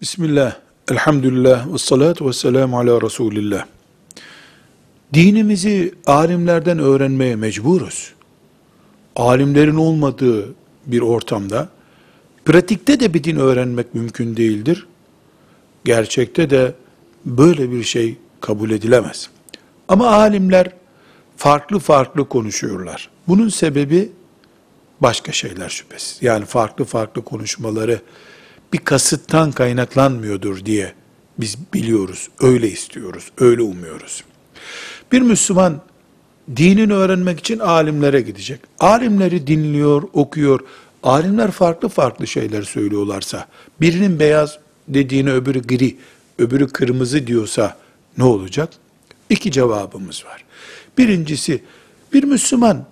Bismillah, elhamdülillah, ve salatu ve selamu ala Resulillah. Dinimizi alimlerden öğrenmeye mecburuz. Alimlerin olmadığı bir ortamda, pratikte de bir din öğrenmek mümkün değildir. Gerçekte de böyle bir şey kabul edilemez. Ama alimler farklı farklı konuşuyorlar. Bunun sebebi başka şeyler şüphesiz. Yani farklı farklı konuşmaları bir kasıttan kaynaklanmıyordur diye biz biliyoruz, öyle istiyoruz, öyle umuyoruz. Bir Müslüman dinini öğrenmek için alimlere gidecek. Alimleri dinliyor, okuyor. Alimler farklı farklı şeyler söylüyorlarsa, birinin beyaz dediğini öbürü gri, öbürü kırmızı diyorsa ne olacak? İki cevabımız var. Birincisi, bir Müslüman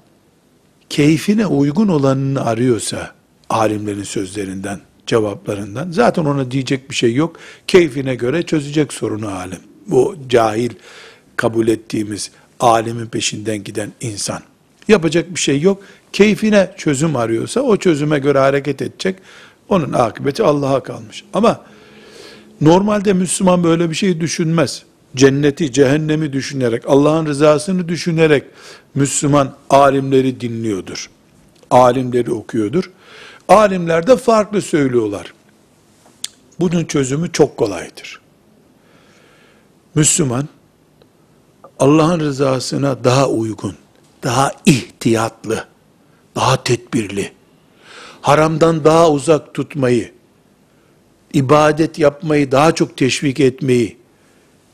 keyfine uygun olanını arıyorsa, alimlerin sözlerinden, cevaplarından, zaten ona diyecek bir şey yok. Keyfine göre çözecek sorunu alim. Bu cahil kabul ettiğimiz alimin peşinden giden insan. Yapacak bir şey yok. Keyfine çözüm arıyorsa o çözüme göre hareket edecek. Onun akıbeti Allah'a kalmış. Ama normalde Müslüman böyle bir şey düşünmez. Cenneti, cehennemi düşünerek, Allah'ın rızasını düşünerek Müslüman alimleri dinliyordur. Alimleri okuyordur. Alimler de farklı söylüyorlar. Bunun çözümü çok kolaydır. Müslüman Allah'ın rızasına daha uygun, daha ihtiyatlı, daha tedbirli, haramdan daha uzak tutmayı, ibadet yapmayı daha çok teşvik etmeyi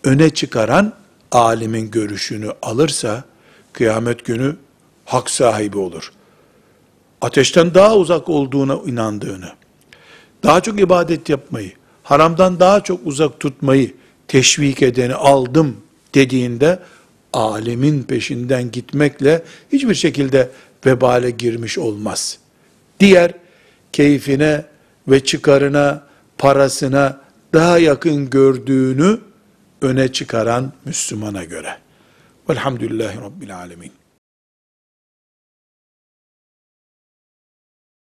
öne çıkaran alimin görüşünü alırsa kıyamet günü hak sahibi olur. Ateşten daha uzak olduğuna inandığını, daha çok ibadet yapmayı, haramdan daha çok uzak tutmayı teşvik edeni aldım dediğinde alemin peşinden gitmekle hiçbir şekilde vebale girmiş olmaz. Diğer keyfine ve çıkarına, parasına daha yakın gördüğünü öne çıkaran Müslümana göre. Velhamdülillahi Rabbil Alemin.